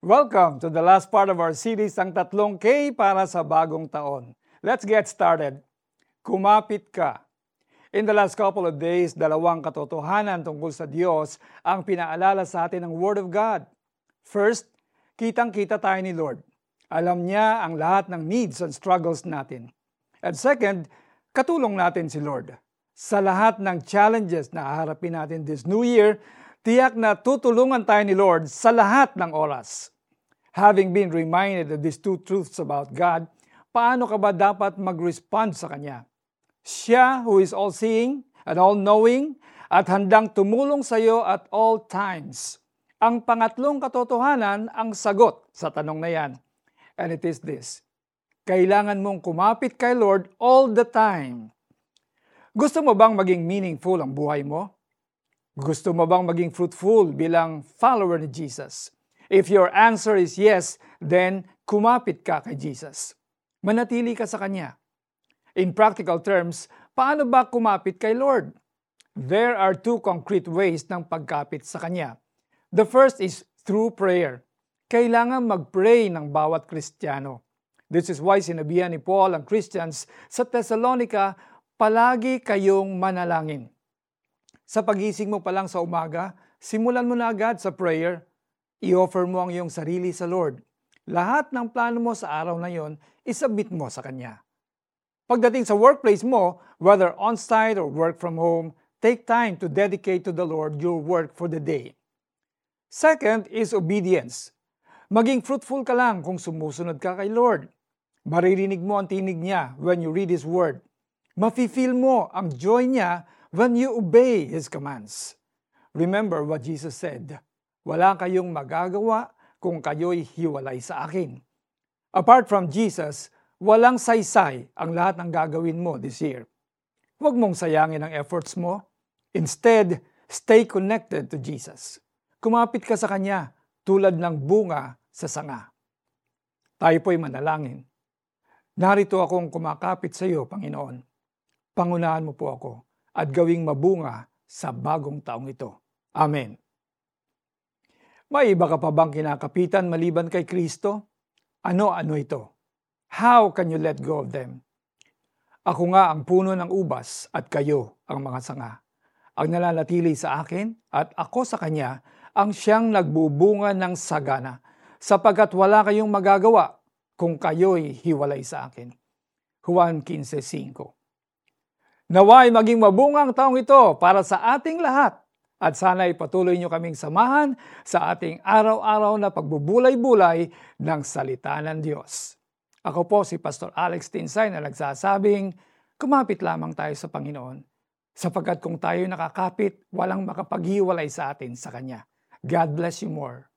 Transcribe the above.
Welcome to the last part of our series, ang tatlong K para sa bagong taon. Let's get started. Kumapit ka. In the last couple of days, dalawang katotohanan tungkol sa Diyos ang pinaalala sa atin ng Word of God. First, kitang-kita tayo ni Lord. Alam niya ang lahat ng needs and struggles natin. And second, katulong natin si Lord. Sa lahat ng challenges na haharapin natin this new year, tiyak na tutulungan tayo ni Lord sa lahat ng oras. Having been reminded of these two truths about God, paano ka ba dapat mag-respond sa Kanya? Siya who is all-seeing and all-knowing at handang tumulong sa iyo at all times. Ang pangatlong katotohanan ang sagot sa tanong na yan. And it is this. Kailangan mong kumapit kay Lord all the time. Gusto mo bang maging meaningful ang buhay mo? Gusto mo bang maging fruitful bilang follower ni Jesus? If your answer is yes, then kumapit ka kay Jesus. Manatili ka sa Kanya. In practical terms, paano ba kumapit kay Lord? There are two concrete ways ng pagkapit sa Kanya. The first is through prayer. Kailangan mag-pray ng bawat Kristiyano. This is why sinabihan ni Paul ang Christians sa Thessalonica, palagi kayong manalangin. Sa pagising mo pa lang sa umaga, simulan mo na agad sa prayer. I-offer mo ang iyong sarili sa Lord. Lahat ng plano mo sa araw na yon, isubmit mo sa Kanya. Pagdating sa workplace mo, whether on-site or work from home, take time to dedicate to the Lord your work for the day. Second is obedience. Maging fruitful ka lang kung sumusunod ka kay Lord. Maririnig mo ang tinig niya when you read His Word. Mafe-feel mo ang joy niya when you obey His commands. Remember what Jesus said, Wala kayong magagawa kung kayo'y hiwalay sa akin. Apart from Jesus, walang saysay ang lahat ng gagawin mo this year. Huwag mong sayangin ang efforts mo. Instead, stay connected to Jesus. Kumapit ka sa Kanya tulad ng bunga sa sanga. Tayo po'y manalangin. Narito akong kumakapit sa iyo, Panginoon. Pangunahan mo po ako at gawing mabunga sa bagong taong ito. Amen. May iba ka pa bang kinakapitan maliban kay Kristo? Ano-ano ito? How can you let go of them? Ako nga ang puno ng ubas at kayo ang mga sanga. Ang nalanatili sa akin at ako sa kanya ang siyang nagbubunga ng sagana sapagkat wala kayong magagawa kung kayo'y hiwalay sa akin. Juan 15.5 Naway maging mabunga ang taong ito para sa ating lahat at sana'y patuloy nyo kaming samahan sa ating araw-araw na pagbubulay-bulay ng salita ng Diyos. Ako po si Pastor Alex Tinsay na nagsasabing, kumapit lamang tayo sa Panginoon sapagkat kung tayo nakakapit, walang makapaghiwalay sa atin sa Kanya. God bless you more.